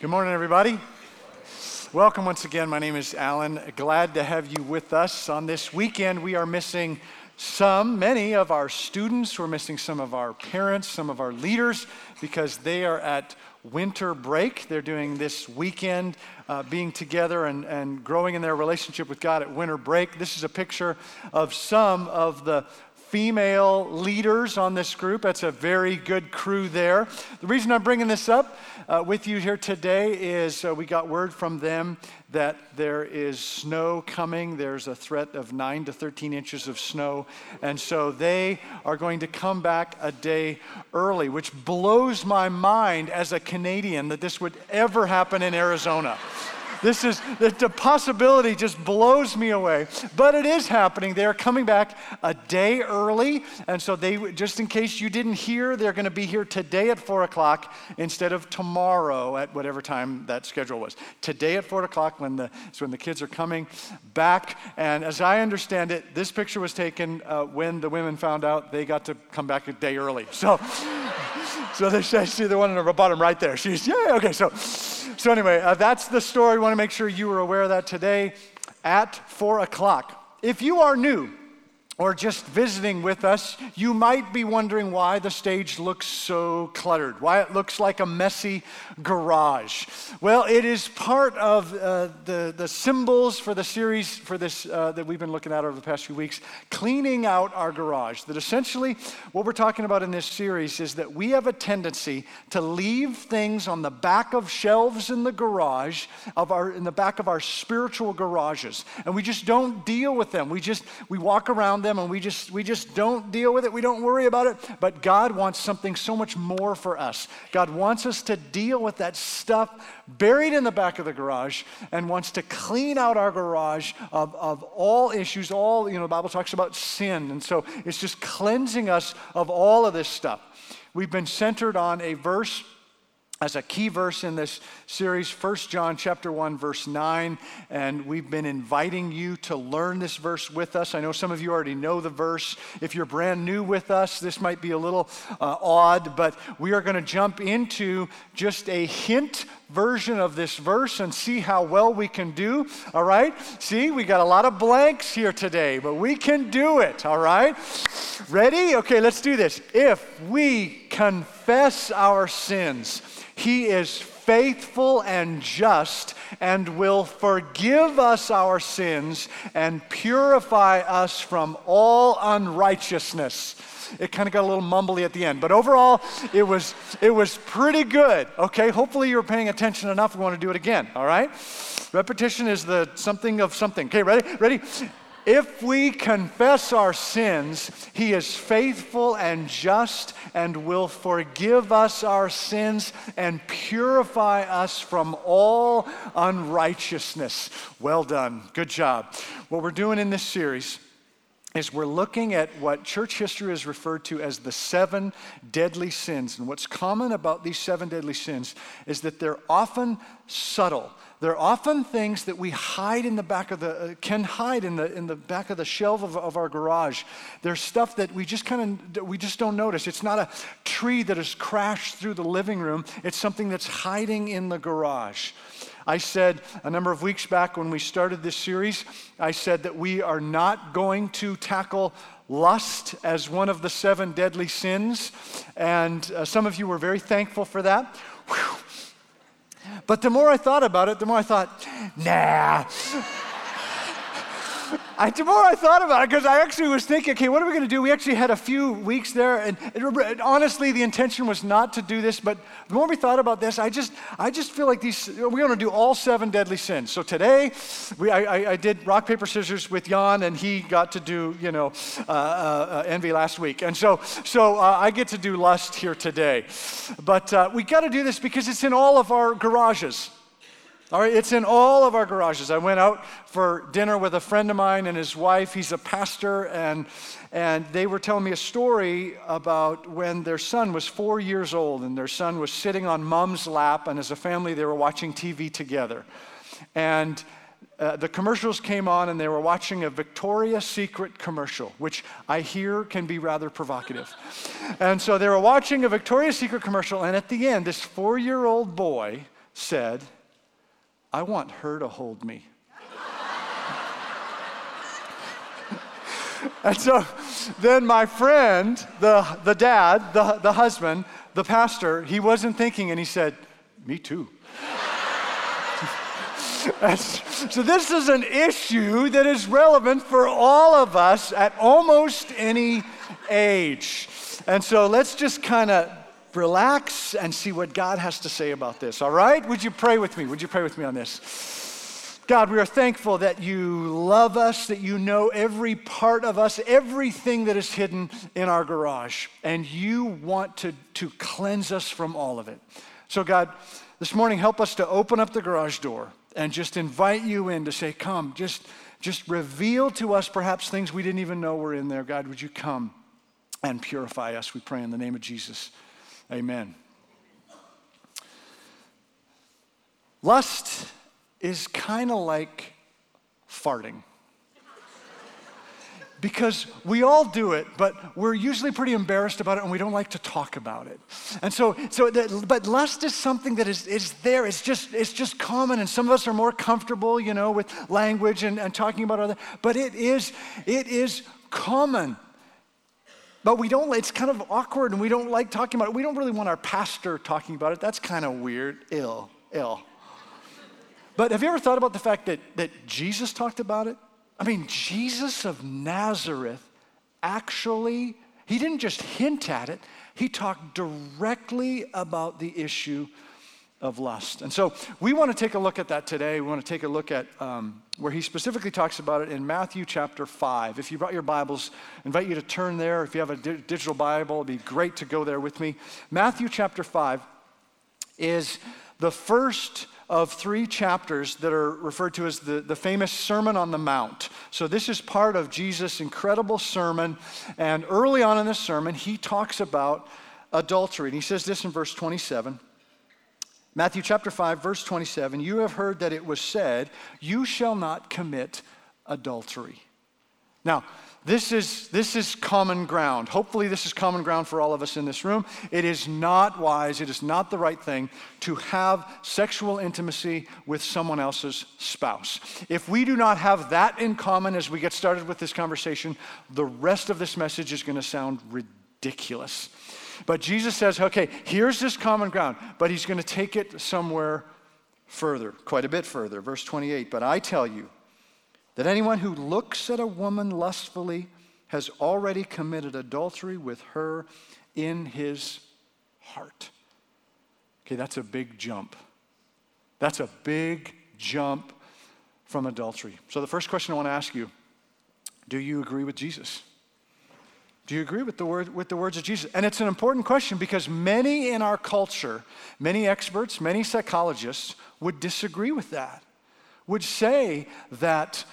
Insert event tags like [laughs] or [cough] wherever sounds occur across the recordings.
Good morning, everybody. Welcome once again. My name is Alan. Glad to have you with us. On this weekend, we are missing some, many of our students. We're missing some of our parents, some of our leaders, because they are at winter break. They're doing this weekend, uh, being together and, and growing in their relationship with God at winter break. This is a picture of some of the female leaders on this group. That's a very good crew there. The reason I'm bringing this up uh, with you here today is uh, we got word from them that there is snow coming. There's a threat of 9 to 13 inches of snow. And so they are going to come back a day early, which blows my mind as a Canadian that this would ever happen in Arizona. This is, the, the possibility just blows me away. But it is happening. They are coming back a day early. And so they, just in case you didn't hear, they're going to be here today at four o'clock instead of tomorrow at whatever time that schedule was. Today at four o'clock when the, when the kids are coming back. And as I understand it, this picture was taken uh, when the women found out they got to come back a day early. So, [laughs] so they see the one in the bottom right there. She's, yeah, okay. So, so, anyway, uh, that's the story. We want to make sure you are aware of that today at 4 o'clock. If you are new, or just visiting with us, you might be wondering why the stage looks so cluttered, why it looks like a messy garage. Well, it is part of uh, the, the symbols for the series for this uh, that we've been looking at over the past few weeks, cleaning out our garage. That essentially, what we're talking about in this series is that we have a tendency to leave things on the back of shelves in the garage of our in the back of our spiritual garages, and we just don't deal with them. We just we walk around them and we just we just don't deal with it. We don't worry about it. But God wants something so much more for us. God wants us to deal with that stuff buried in the back of the garage and wants to clean out our garage of, of all issues, all, you know, the Bible talks about sin. And so it's just cleansing us of all of this stuff. We've been centered on a verse as a key verse in this series 1 john chapter 1 verse 9 and we've been inviting you to learn this verse with us. I know some of you already know the verse. If you're brand new with us this might be a little uh, odd but we are going to jump into just a hint version of this verse and see how well we can do all right? See we got a lot of blanks here today but we can do it all right? Ready? Okay let's do this. If we confess our sins he is faithful and just and will forgive us our sins and purify us from all unrighteousness. It kind of got a little mumbly at the end, but overall, it was, it was pretty good. Okay, hopefully you're paying attention enough. We want to do it again, all right? Repetition is the something of something. Okay, ready? Ready? If we confess our sins, He is faithful and just and will forgive us our sins and purify us from all unrighteousness. Well done. Good job. What we're doing in this series is we're looking at what church history has referred to as the seven deadly sins. And what's common about these seven deadly sins is that they're often subtle. They're often things that we hide in the back of the, uh, can hide in the, in the back of the shelf of, of our garage. There's stuff that we just kind of, we just don't notice. It's not a tree that has crashed through the living room. It's something that's hiding in the garage. I said a number of weeks back when we started this series, I said that we are not going to tackle lust as one of the seven deadly sins. And uh, some of you were very thankful for that. Whew. But the more I thought about it, the more I thought, nah. I, the more I thought about it, because I actually was thinking, okay, what are we going to do? We actually had a few weeks there, and honestly, the intention was not to do this. But the more we thought about this, I just, I just feel like these. We're going to do all seven deadly sins. So today, we, I, I did rock paper scissors with Jan, and he got to do, you know, uh, uh, uh envy last week, and so, so uh, I get to do lust here today. But uh, we got to do this because it's in all of our garages. All right, it's in all of our garages. I went out for dinner with a friend of mine and his wife. He's a pastor, and, and they were telling me a story about when their son was four years old, and their son was sitting on mom's lap, and as a family, they were watching TV together. And uh, the commercials came on, and they were watching a Victoria's Secret commercial, which I hear can be rather provocative. and so they were watching a Victoria's Secret commercial, and at the end, this four year old boy said, I want her to hold me. and so then my friend, the, the dad, the, the husband, the pastor, he wasn't thinking and he said, Me too. [laughs] so, this is an issue that is relevant for all of us at almost any age. And so, let's just kind of relax and see what God has to say about this, all right? Would you pray with me? Would you pray with me on this? God, we are thankful that you love us, that you know every part of us, everything that is hidden in our garage, and you want to, to cleanse us from all of it. So, God, this morning, help us to open up the garage door and just invite you in to say, Come, just, just reveal to us perhaps things we didn't even know were in there. God, would you come and purify us? We pray in the name of Jesus. Amen. Lust is kind of like farting. Because we all do it, but we're usually pretty embarrassed about it and we don't like to talk about it. And so, so but lust is something that is, is there. It's just, it's just common, and some of us are more comfortable, you know, with language and, and talking about other, but it is, it is common. But we don't, it's kind of awkward and we don't like talking about it. We don't really want our pastor talking about it. That's kind of weird. Ill, ill. But have you ever thought about the fact that, that Jesus talked about it? I mean, Jesus of Nazareth actually, he didn't just hint at it, he talked directly about the issue of lust. And so we want to take a look at that today. We want to take a look at um, where he specifically talks about it in Matthew chapter 5. If you brought your Bibles, I invite you to turn there. If you have a di- digital Bible, it'd be great to go there with me. Matthew chapter 5 is the first of three chapters that are referred to as the, the famous Sermon on the Mount. So, this is part of Jesus' incredible sermon. And early on in this sermon, he talks about adultery. And he says this in verse 27 Matthew chapter 5, verse 27 You have heard that it was said, You shall not commit adultery. Now, this is, this is common ground. Hopefully, this is common ground for all of us in this room. It is not wise, it is not the right thing to have sexual intimacy with someone else's spouse. If we do not have that in common as we get started with this conversation, the rest of this message is going to sound ridiculous. But Jesus says, okay, here's this common ground, but he's going to take it somewhere further, quite a bit further. Verse 28 But I tell you that anyone who looks at a woman lustfully has already committed adultery with her in his heart. Okay, that's a big jump. That's a big jump from adultery. So, the first question I want to ask you do you agree with Jesus? Do you agree with the, word, with the words of Jesus? And it's an important question because many in our culture, many experts, many psychologists would disagree with that, would say that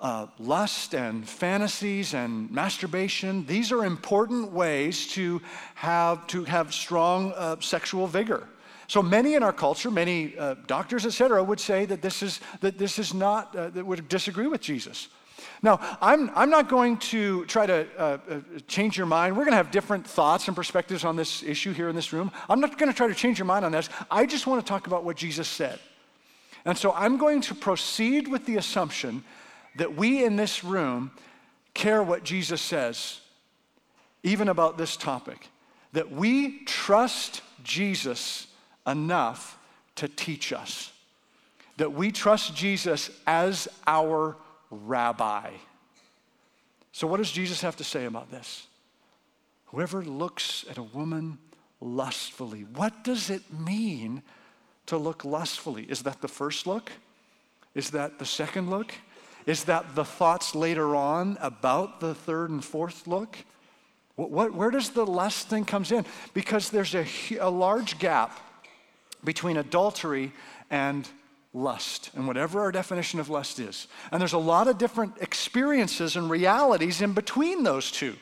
uh, lust and fantasies and masturbation, these are important ways to have, to have strong uh, sexual vigor. So many in our culture, many uh, doctors, et cetera, would say that this is, that this is not, uh, that would disagree with Jesus. Now, I'm, I'm not going to try to uh, uh, change your mind. We're going to have different thoughts and perspectives on this issue here in this room. I'm not going to try to change your mind on this. I just want to talk about what Jesus said. And so I'm going to proceed with the assumption that we in this room care what Jesus says, even about this topic, that we trust Jesus enough to teach us, that we trust Jesus as our rabbi. So, what does Jesus have to say about this? Whoever looks at a woman lustfully, what does it mean to look lustfully? Is that the first look? Is that the second look? Is that the thoughts later on about the third and fourth look? What, what, where does the lust thing comes in? Because there's a, a large gap between adultery and lust and whatever our definition of lust is. And there's a lot of different experiences and realities in between those two.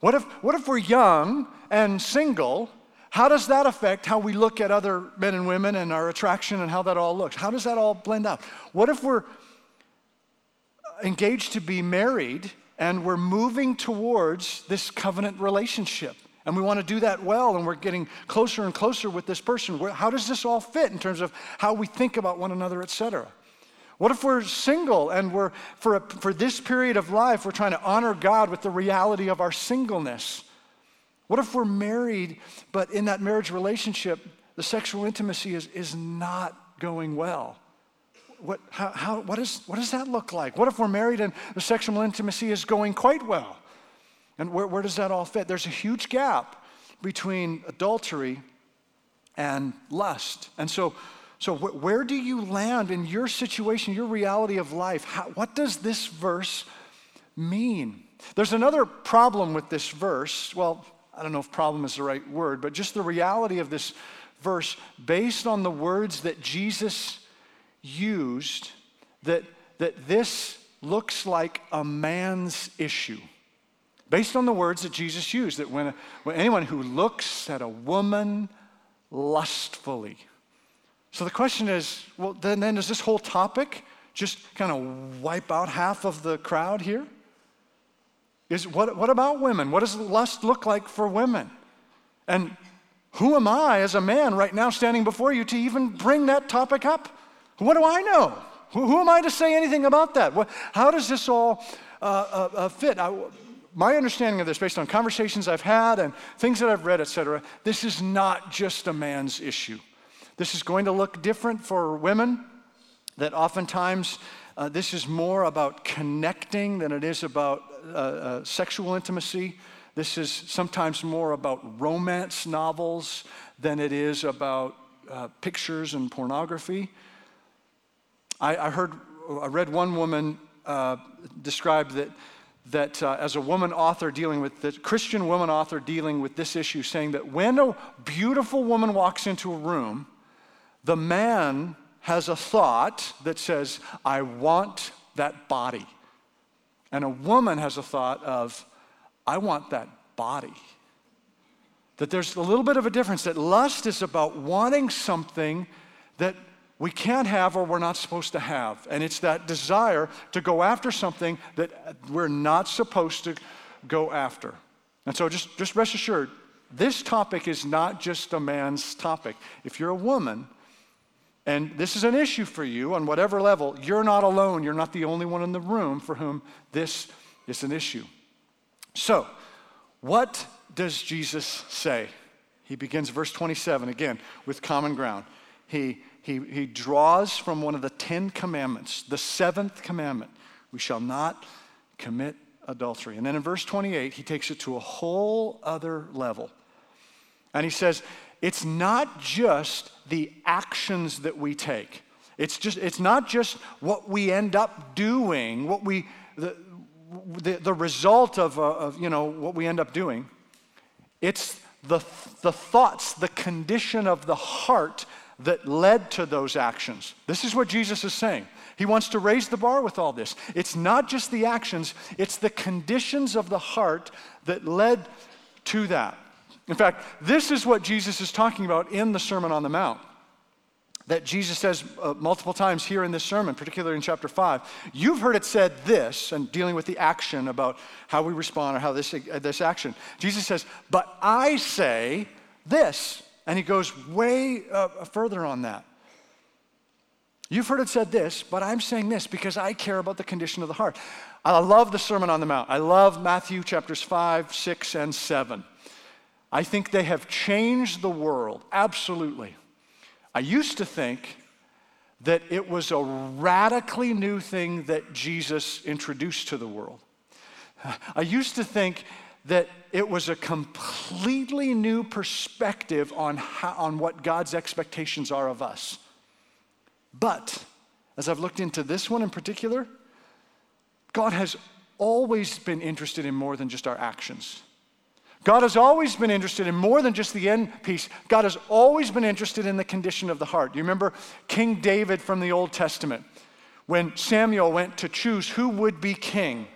What if, what if we're young and single? How does that affect how we look at other men and women and our attraction and how that all looks? How does that all blend out? What if we're engaged to be married and we're moving towards this covenant relationship? And we want to do that well, and we're getting closer and closer with this person. How does this all fit in terms of how we think about one another, et cetera? What if we're single and we're, for, a, for this period of life, we're trying to honor God with the reality of our singleness? What if we're married, but in that marriage relationship, the sexual intimacy is, is not going well? What, how, how, what, is, what does that look like? What if we're married and the sexual intimacy is going quite well? And where, where does that all fit? There's a huge gap between adultery and lust. And so, so wh- where do you land in your situation, your reality of life? How, what does this verse mean? There's another problem with this verse. Well, I don't know if problem is the right word, but just the reality of this verse based on the words that Jesus used, that, that this looks like a man's issue based on the words that Jesus used that when, when anyone who looks at a woman lustfully. So the question is well, then, then does this whole topic just kind of wipe out half of the crowd here? Is, what, what about women? What does lust look like for women? And who am I as a man right now standing before you to even bring that topic up? What do I know? Who, who am I to say anything about that? What, how does this all uh, uh, uh fit? I, my understanding of this, based on conversations I've had and things that I've read, et cetera, this is not just a man's issue. This is going to look different for women, that oftentimes uh, this is more about connecting than it is about uh, uh, sexual intimacy. This is sometimes more about romance novels than it is about uh, pictures and pornography. I, I, heard, I read one woman uh, describe that that uh, as a woman author dealing with this, Christian woman author dealing with this issue, saying that when a beautiful woman walks into a room, the man has a thought that says, I want that body. And a woman has a thought of, I want that body. That there's a little bit of a difference, that lust is about wanting something that we can't have or we're not supposed to have. And it's that desire to go after something that we're not supposed to go after. And so just, just rest assured, this topic is not just a man's topic. If you're a woman, and this is an issue for you on whatever level, you're not alone. You're not the only one in the room for whom this is an issue. So, what does Jesus say? He begins verse 27 again with common ground. He he, he draws from one of the Ten Commandments, the seventh commandment we shall not commit adultery. And then in verse 28, he takes it to a whole other level. And he says, it's not just the actions that we take. It's just it's not just what we end up doing, what we the the, the result of, uh, of you know what we end up doing. It's the the thoughts, the condition of the heart that led to those actions. This is what Jesus is saying. He wants to raise the bar with all this. It's not just the actions, it's the conditions of the heart that led to that. In fact, this is what Jesus is talking about in the Sermon on the Mount. That Jesus says uh, multiple times here in this sermon, particularly in chapter 5. You've heard it said this, and dealing with the action about how we respond or how this, uh, this action. Jesus says, But I say this. And he goes way uh, further on that. You've heard it said this, but I'm saying this because I care about the condition of the heart. I love the Sermon on the Mount. I love Matthew chapters 5, 6, and 7. I think they have changed the world, absolutely. I used to think that it was a radically new thing that Jesus introduced to the world. [laughs] I used to think that it was a completely new perspective on, how, on what God's expectations are of us. But as I've looked into this one in particular, God has always been interested in more than just our actions. God has always been interested in more than just the end piece. God has always been interested in the condition of the heart. You remember King David from the Old Testament when Samuel went to choose who would be king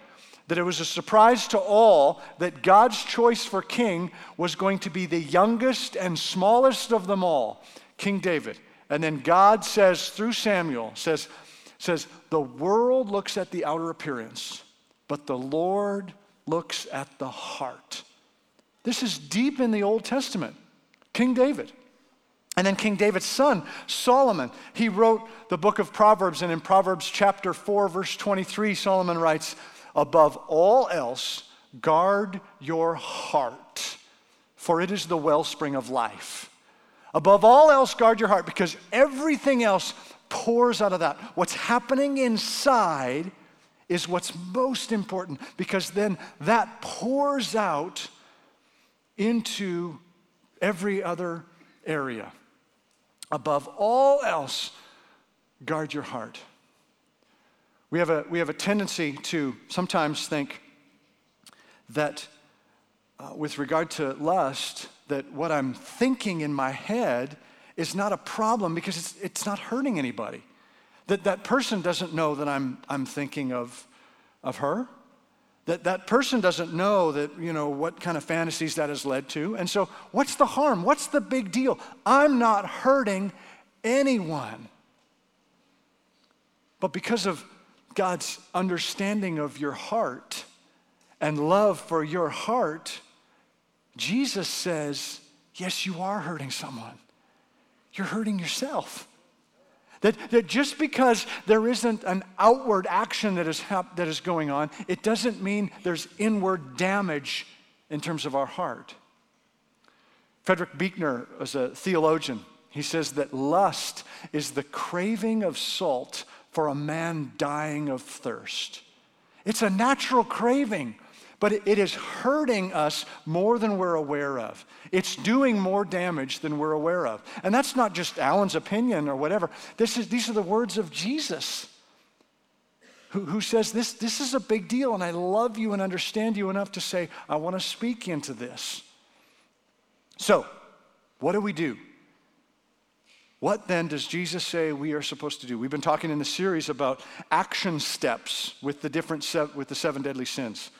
that it was a surprise to all that God's choice for king was going to be the youngest and smallest of them all, King David. And then God says through Samuel, says, says, the world looks at the outer appearance, but the Lord looks at the heart. This is deep in the Old Testament. King David. And then King David's son, Solomon, he wrote the book of Proverbs. And in Proverbs chapter 4, verse 23, Solomon writes, Above all else, guard your heart, for it is the wellspring of life. Above all else, guard your heart, because everything else pours out of that. What's happening inside is what's most important, because then that pours out into every other area. Above all else, guard your heart. We have a, we have a tendency to sometimes think that uh, with regard to lust, that what I'm thinking in my head is not a problem because it's, it's not hurting anybody. That that person doesn't know that I'm, I'm thinking of, of her. That that person doesn't know that, you know, what kind of fantasies that has led to. And so, what's the harm? What's the big deal? I'm not hurting anyone. But because of God's understanding of your heart and love for your heart, Jesus says, Yes, you are hurting someone. You're hurting yourself. That, that just because there isn't an outward action that is, hap- that is going on, it doesn't mean there's inward damage in terms of our heart. Frederick Buechner was a theologian. He says that lust is the craving of salt for a man dying of thirst. It's a natural craving but it is hurting us more than we're aware of. It's doing more damage than we're aware of. And that's not just Alan's opinion or whatever. This is, these are the words of Jesus, who, who says, this, this is a big deal, and I love you and understand you enough to say, I want to speak into this. So, what do we do? What then does Jesus say we are supposed to do? We've been talking in the series about action steps with the different se- with the seven deadly sins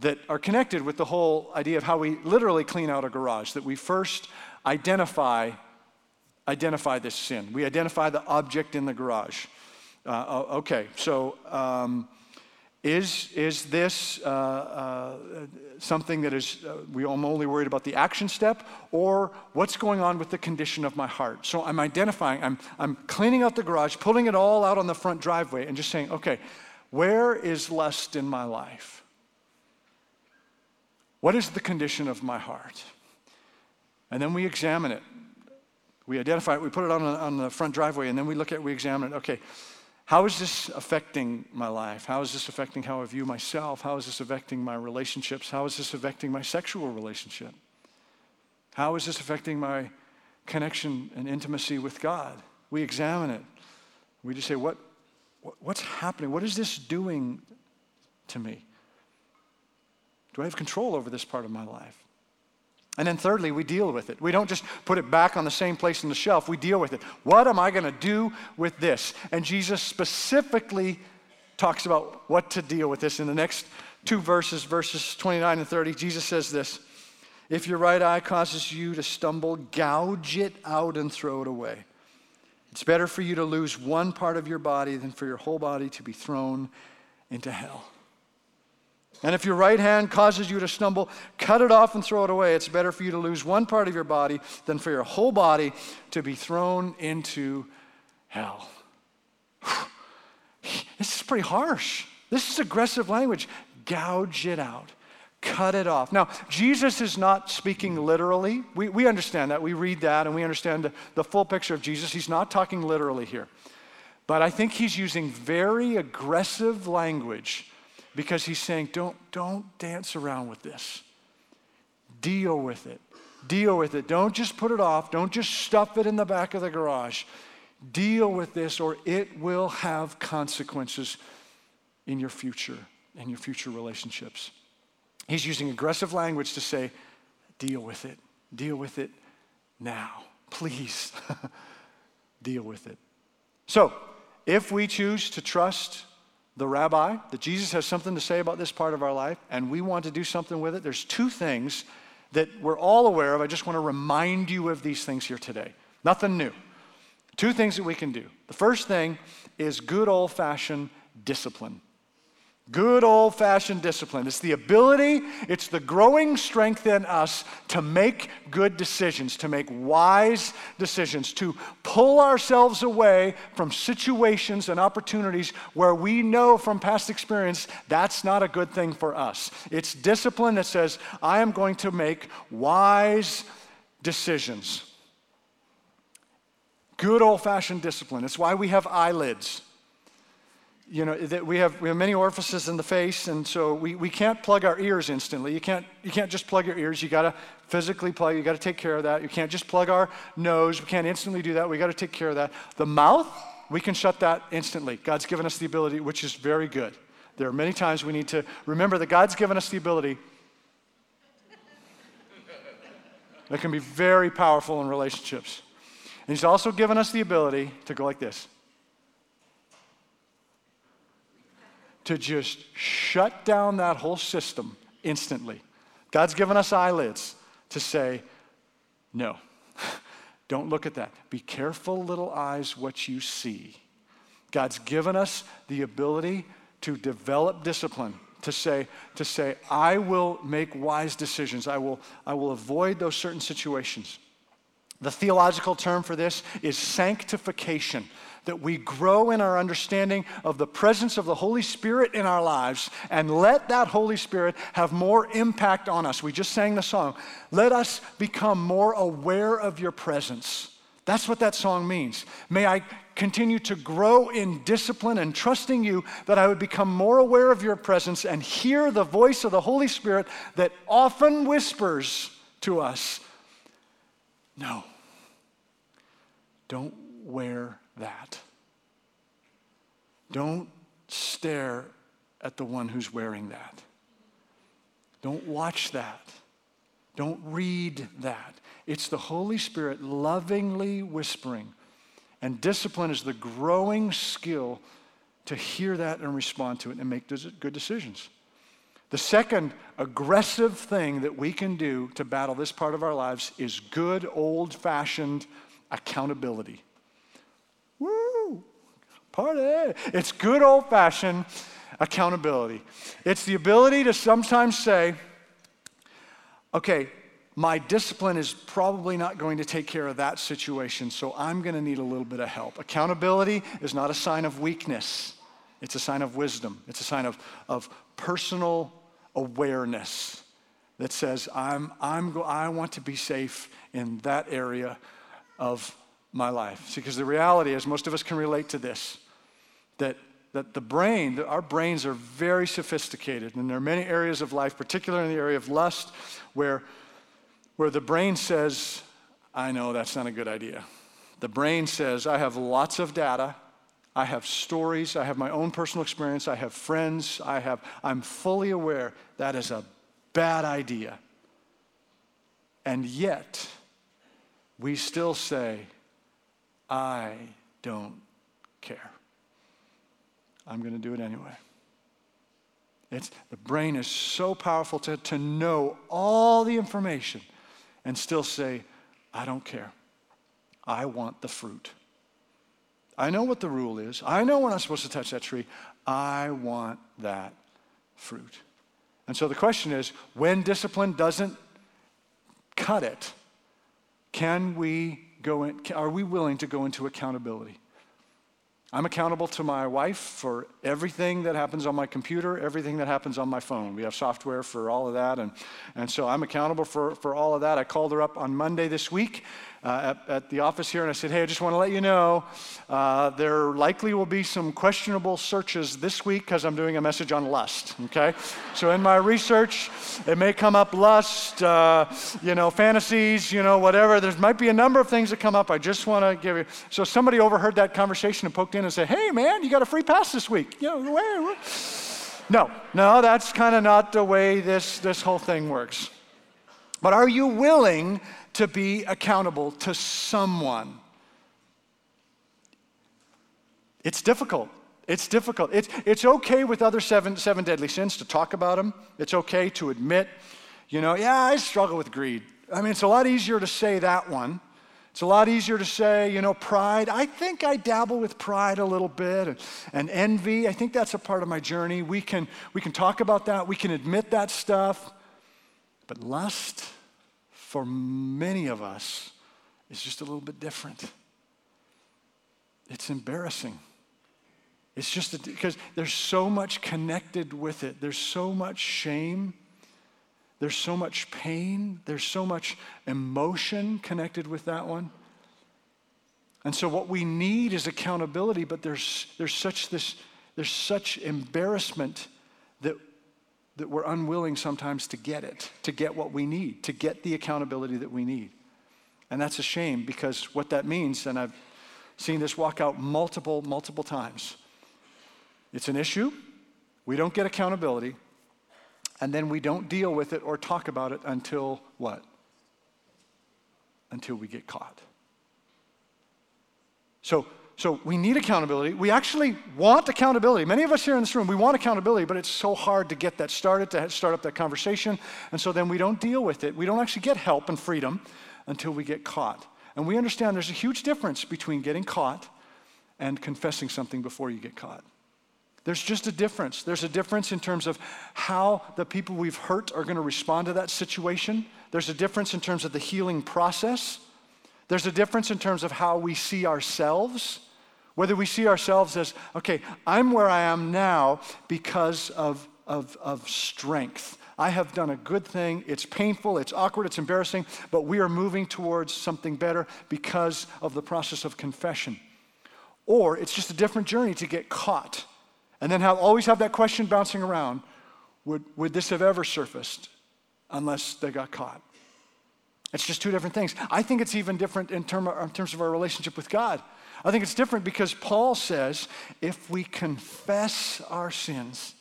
that are connected with the whole idea of how we literally clean out a garage, that we first identify, identify this sin. We identify the object in the garage. Uh, okay, so um, is, is this uh, uh, something that is, uh, we, I'm only worried about the action step, or what's going on with the condition of my heart? So I'm identifying, I'm, I'm cleaning out the garage, pulling it all out on the front driveway, and just saying, okay, where is lust in my life? What is the condition of my heart? And then we examine it. We identify it, we put it on, on the front driveway, and then we look at it, we examine it. Okay, how is this affecting my life? How is this affecting how I view myself? How is this affecting my relationships? How is this affecting my sexual relationship? How is this affecting my connection and intimacy with God? We examine it. We just say, what, what what's happening? What is this doing to me? Do I have control over this part of my life? And then, thirdly, we deal with it. We don't just put it back on the same place on the shelf, we deal with it. What am I going to do with this? And Jesus specifically talks about what to deal with this in the next two verses, verses 29 and 30. Jesus says this If your right eye causes you to stumble, gouge it out and throw it away. It's better for you to lose one part of your body than for your whole body to be thrown into hell. And if your right hand causes you to stumble, cut it off and throw it away. It's better for you to lose one part of your body than for your whole body to be thrown into hell. [sighs] This is pretty harsh. This is aggressive language. Gouge it out. Cut it off. Now, Jesus is not speaking literally. We, we understand that. We read that and we understand the, the full picture of Jesus. He's not talking literally here. But I think he's using very aggressive language because he's saying, don't, don't dance around with this. Deal with it. Deal with it. Don't just put it off. Don't just stuff it in the back of the garage. Deal with this, or it will have consequences in your future, in your future relationships. He's using aggressive language to say, deal with it. Deal with it now. Please [laughs] deal with it. So, if we choose to trust the rabbi, that Jesus has something to say about this part of our life, and we want to do something with it, there's two things that we're all aware of. I just want to remind you of these things here today. Nothing new. Two things that we can do. The first thing is good old fashioned discipline. Good old fashioned discipline. It's the ability, it's the growing strength in us to make good decisions, to make wise decisions, to pull ourselves away from situations and opportunities where we know from past experience that's not a good thing for us. It's discipline that says, I am going to make wise decisions. Good old fashioned discipline. It's why we have eyelids you know, that we have, we have many orifices in the face, and so we, we can't plug our ears instantly. You can't, you can't just plug your ears. You got to physically plug, you got to take care of that. You can't just plug our nose. We can't instantly do that. We got to take care of that. The mouth, we can shut that instantly. God's given us the ability, which is very good. There are many times we need to remember that God's given us the ability that can be very powerful in relationships. And He's also given us the ability to go like this. To just shut down that whole system instantly. God's given us eyelids to say, no, [laughs] don't look at that. Be careful, little eyes, what you see. God's given us the ability to develop discipline to say to say i will make wise decisions i will i will avoid those certain situations the theological term for this is sanctification that we grow in our understanding of the presence of the Holy Spirit in our lives and let that Holy Spirit have more impact on us. We just sang the song. Let us become more aware of your presence. That's what that song means. May I continue to grow in discipline and trusting you that I would become more aware of your presence and hear the voice of the Holy Spirit that often whispers to us, No, don't wear that. Don't stare at the one who's wearing that. Don't watch that. Don't read that. It's the Holy Spirit lovingly whispering. And discipline is the growing skill to hear that and respond to it and make good decisions. The second aggressive thing that we can do to battle this part of our lives is good old fashioned accountability. Woo! Party! It's good old fashioned accountability. It's the ability to sometimes say, okay, my discipline is probably not going to take care of that situation, so I'm going to need a little bit of help. Accountability is not a sign of weakness, it's a sign of wisdom, it's a sign of, of personal awareness that says, I'm, I'm I want to be safe in that area of my life. See, because the reality is, most of us can relate to this that, that the brain, that our brains are very sophisticated, and there are many areas of life, particularly in the area of lust, where, where the brain says, I know that's not a good idea. The brain says, I have lots of data. I have stories. I have my own personal experience. I have friends. I have, I'm fully aware that is a bad idea. And yet, we still say, I don't care. I'm going to do it anyway. It's, the brain is so powerful to, to know all the information and still say, I don't care. I want the fruit. I know what the rule is. I know we're not supposed to touch that tree. I want that fruit. And so the question is when discipline doesn't cut it, can we go in, are we willing to go into accountability? I'm accountable to my wife for everything that happens on my computer, everything that happens on my phone. We have software for all of that. And, and so I'm accountable for, for all of that. I called her up on Monday this week uh, at, at, the office here and I said, Hey, I just want to let you know uh, there likely will be some questionable searches this week because I'm doing a message on lust. Okay? so in my research, it may come up lust, uh, you know, fantasies, you know, whatever. There might be a number of things that come up. I just want to give you. So somebody overheard that conversation and poked in and said, Hey, man, you got a free pass this week. You know, where? No, no, that's kind of not the way this, this whole thing works. But are you willing to be accountable to someone. It's difficult. It's difficult. It's, it's okay with other seven, seven deadly sins to talk about them. It's okay to admit, you know, yeah, I struggle with greed. I mean, it's a lot easier to say that one, It's a lot easier to say, you know, pride. I think I dabble with pride a little bit and, and envy. I think that's a part of my journey. We can, we can talk about that, we can admit that stuff. But lust, for many of us, is just a little bit different. It's embarrassing. It's just because there's so much connected with it. There's so much shame. There's so much pain. There's so much emotion connected with that one. And so what we need is accountability, but there's, there's such this, there's such embarrassment that, that we're unwilling sometimes to get it, to get what we need, to get the accountability that we need. And that's a shame because what that means, and I've seen this walk out multiple, multiple times, it's an issue. We don't get accountability. And then we don't deal with it or talk about it until what? Until we get caught. So, so we need accountability. We actually want accountability. Many of us here in this room, we want accountability, but it's so hard to get that started, to start up that conversation. And so then we don't deal with it. We don't actually get help and freedom until we get caught. And we understand there's a huge difference between getting caught and confessing something before you get caught. There's just a difference. There's a difference in terms of how the people we've hurt are going to respond to that situation. There's a difference in terms of the healing process. There's a difference in terms of how we see ourselves. Whether we see ourselves as, okay, I'm where I am now because of, of, of strength. I have done a good thing. It's painful, it's awkward, it's embarrassing, but we are moving towards something better because of the process of confession. Or it's just a different journey to get caught and then have, always have that question bouncing around would, would this have ever surfaced unless they got caught? It's just two different things. I think it's even different in, term, in terms of our relationship with God. I think it's different because Paul says if we confess our sins,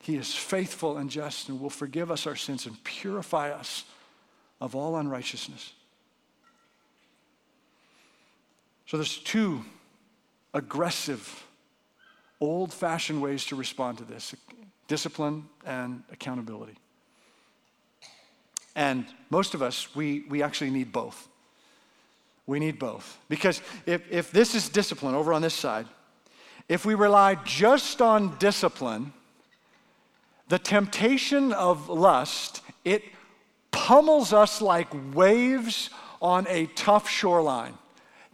he is faithful and just and will forgive us our sins and purify us of all unrighteousness. So there's two aggressive old fashioned ways to respond to this discipline and accountability. And most of us, we, we actually need both. We need both. Because if, if this is discipline over on this side, if we rely just on discipline, the temptation of lust, it pummels us like waves on a tough shoreline.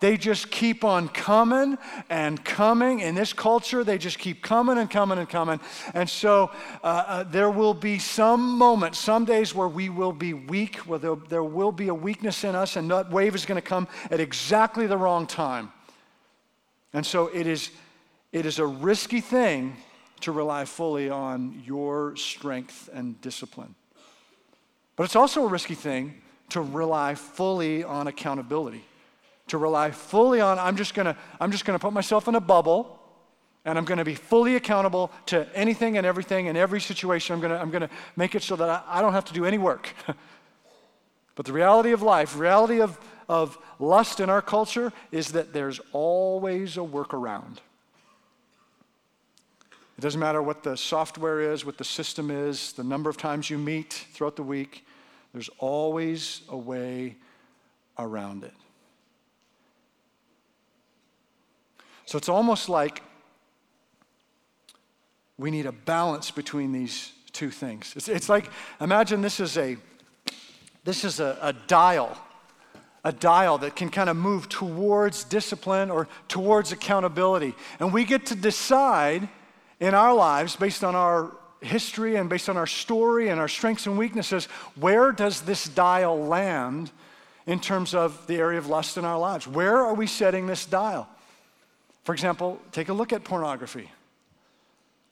They just keep on coming and coming. In this culture, they just keep coming and coming and coming. And so uh, uh, there will be some moments, some days where we will be weak, where there, there will be a weakness in us, and that wave is going to come at exactly the wrong time. And so it is, it is a risky thing to rely fully on your strength and discipline. But it's also a risky thing to rely fully on accountability to rely fully on i'm just going to i'm just going to put myself in a bubble and i'm going to be fully accountable to anything and everything in every situation. I'm going to i'm going to make it so that I, I don't have to do any work. [laughs] But the reality of life reality of of lust in our culture is that there's always a workaround. It doesn't matter what the software is what the system is the number of times you meet throughout the week there's always a way around it So it's almost like we need a balance between these two things. It's, it's like, imagine this is a, this is a, a dial, a dial that can kind of move towards discipline or towards accountability. And we get to decide in our lives based on our history and based on our story and our strengths and weaknesses, where does this dial land in terms of the area of lust in our lives? Where are we setting this dial? For example, take a look at pornography.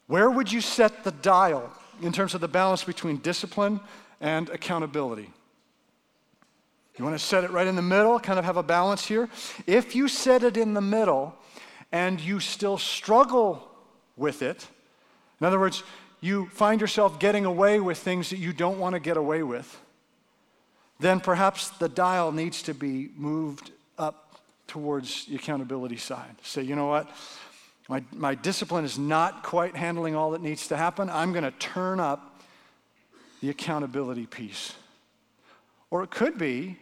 Where would you set the dial in terms of the balance between discipline and accountability? You want to set it right in the middle, kind of have a balance here? If you set it in the middle and you still struggle with it, in other words, you find yourself getting away with things that you don't want to get away with, then perhaps the dial needs to be moved up towards the accountability side. Say, you know what? My, my discipline is not quite handling all that needs to happen. I'm going to turn up the accountability piece. Or it could be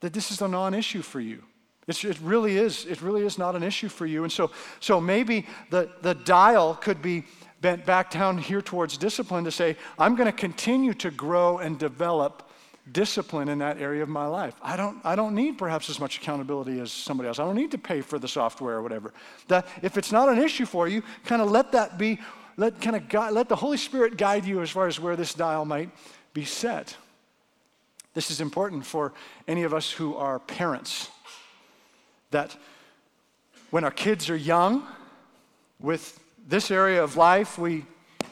that this is a non issue for you. It's, it really is. It really is not an issue for you. And so, so maybe the, the dial could be bent back down here towards discipline to say, I'm going to continue to grow and develop discipline in that area of my life. I don't, I don't need perhaps as much accountability as somebody else. I don't need to pay for the software or whatever. That if it's not an issue for you, kind of let that be, let kind of guide, let the Holy Spirit guide you as far as where this dial might be set. This is important for any of us who are parents. That when our kids are young, with this area of life, we,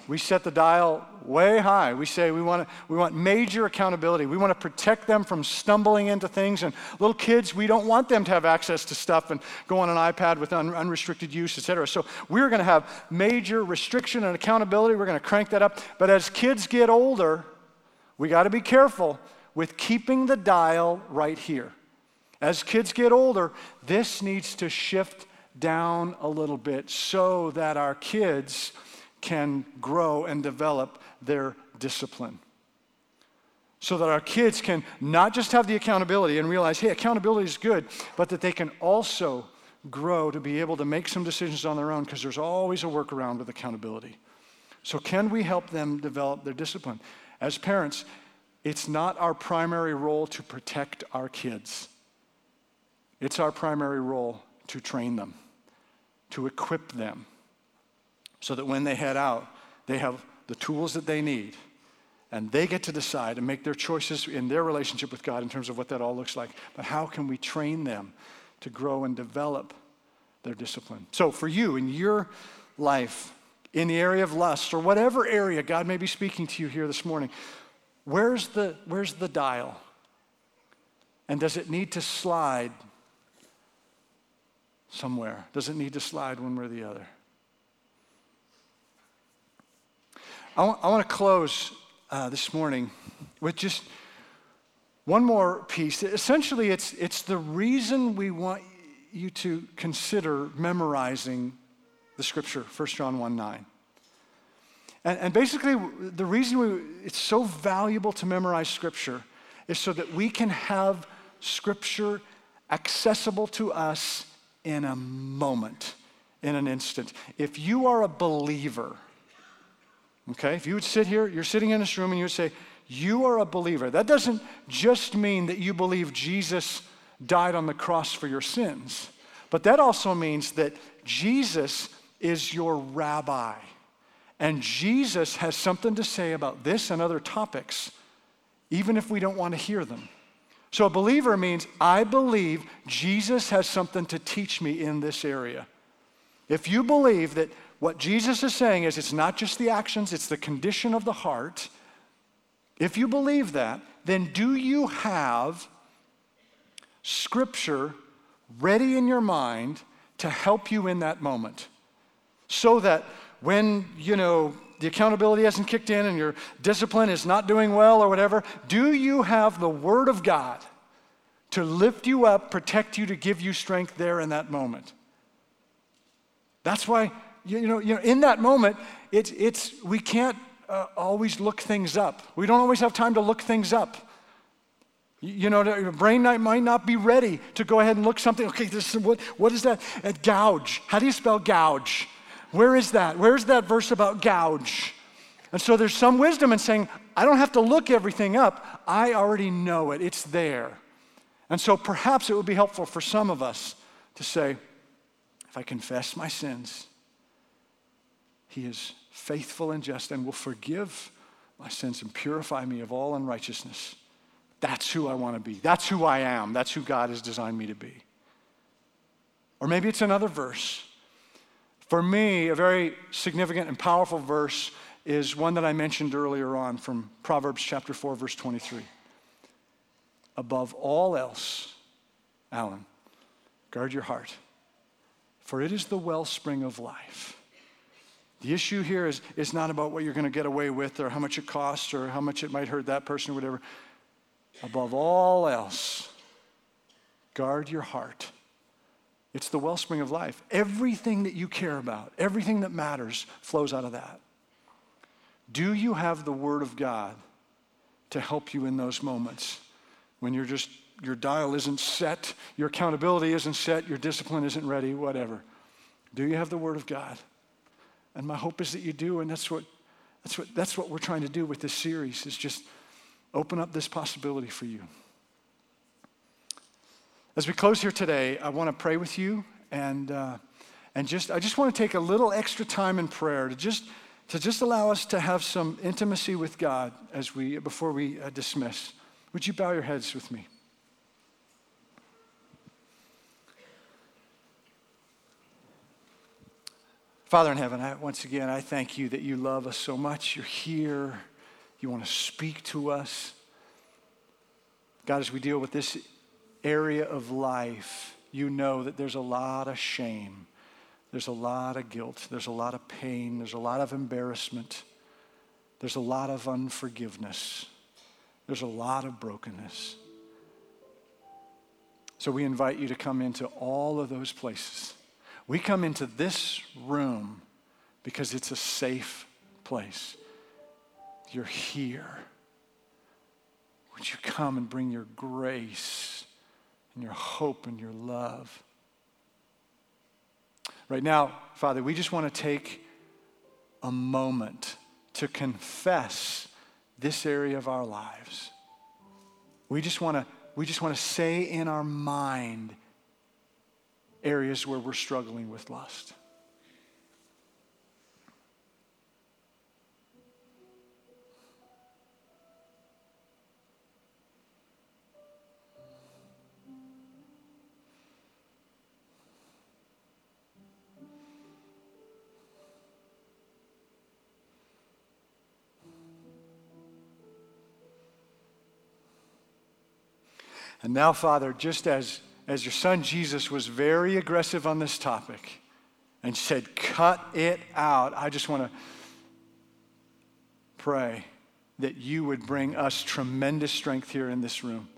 we set the dial way high. We say we want, to, we want major accountability. We want to protect them from stumbling into things. And little kids, we don't want them to have access to stuff and go on an iPad with un, unrestricted use, et cetera. So we're going to have major restriction and accountability. We're going to crank that up. But as kids get older, we got to be careful with keeping the dial right here. As kids get older, this needs to shift down a little bit so that our kids can grow and develop their discipline. So that our kids can not just have the accountability and realize, hey, accountability is good, but that they can also grow to be able to make some decisions on their own because there's always a workaround with accountability. So, can we help them develop their discipline? As parents, it's not our primary role to protect our kids, it's our primary role to train them, to equip them, so that when they head out, they have the tools that they need. And they get to decide and make their choices in their relationship with God in terms of what that all looks like. But how can we train them to grow and develop their discipline? So, for you in your life, in the area of lust or whatever area God may be speaking to you here this morning, where's the, where's the dial? And does it need to slide somewhere? Does it need to slide one way or the other? I want, I want to close uh, this morning with just one more piece. Essentially, it's, it's the reason we want you to consider memorizing the scripture, 1 John 1 9. And, and basically, the reason we, it's so valuable to memorize scripture is so that we can have scripture accessible to us in a moment, in an instant. If you are a believer, Okay? If you would sit here, you're sitting in this room and you would say, You are a believer. That doesn't just mean that you believe Jesus died on the cross for your sins, but that also means that Jesus is your rabbi. And Jesus has something to say about this and other topics, even if we don't want to hear them. So, a believer means I believe Jesus has something to teach me in this area. If you believe that what Jesus is saying is it's not just the actions, it's the condition of the heart. If you believe that, then do you have scripture ready in your mind to help you in that moment? So that when, you know, the accountability hasn't kicked in and your discipline is not doing well or whatever, do you have the Word of God to lift you up, protect you, to give you strength there in that moment? That's why you know, you know, in that moment, it's, it's, we can't uh, always look things up. We don't always have time to look things up. You know, your brain might not be ready to go ahead and look something. Okay, this is, what, what is that? Uh, gouge. How do you spell gouge? Where is that? Where's that verse about gouge? And so there's some wisdom in saying, I don't have to look everything up. I already know it. It's there. And so perhaps it would be helpful for some of us to say, if I confess my sins, he is faithful and just and will forgive my sins and purify me of all unrighteousness. That's who I want to be. That's who I am. That's who God has designed me to be. Or maybe it's another verse. For me, a very significant and powerful verse is one that I mentioned earlier on from Proverbs chapter 4, verse 23. Above all else, Alan, guard your heart, for it is the wellspring of life. The issue here is, is not about what you're going to get away with or how much it costs or how much it might hurt that person or whatever. Above all else, guard your heart. It's the wellspring of life. Everything that you care about, everything that matters, flows out of that. Do you have the Word of God to help you in those moments when you're just your dial isn't set, your accountability isn't set, your discipline isn't ready, whatever. Do you have the Word of God? And my hope is that you do, and that's what, that's what, that's what we're trying to do with this series, is just open up this possibility for you. As we close here today, I want to pray with you, and, uh, and just, I just want to take a little extra time in prayer to just, to just allow us to have some intimacy with God as we, before we uh, dismiss. Would you bow your heads with me? Father in heaven, I, once again, I thank you that you love us so much. You're here. You want to speak to us. God, as we deal with this area of life, you know that there's a lot of shame, there's a lot of guilt, there's a lot of pain, there's a lot of embarrassment, there's a lot of unforgiveness, there's a lot of brokenness. So we invite you to come into all of those places we come into this room because it's a safe place. You're here. Would you come and bring your grace and your hope and your love? Right now, Father, we just want to take a moment to confess this area of our lives. We just want to we just want to say in our mind areas where we're struggling with lust. And now, Father, just as as your son Jesus was very aggressive on this topic and said, Cut it out, I just want to pray that you would bring us tremendous strength here in this room.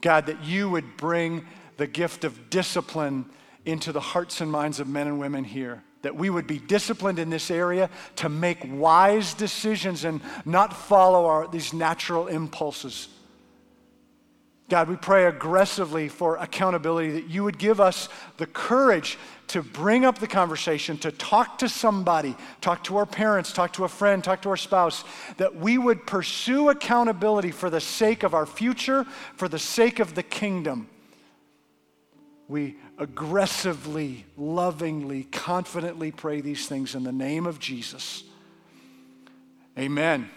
God, that you would bring the gift of discipline into the hearts and minds of men and women here. That we would be disciplined in this area to make wise decisions and not follow our, these natural impulses. God, we pray aggressively for accountability that you would give us the courage to bring up the conversation, to talk to somebody, talk to our parents, talk to a friend, talk to our spouse, that we would pursue accountability for the sake of our future, for the sake of the kingdom. We aggressively, lovingly, confidently pray these things in the name of Jesus. Amen.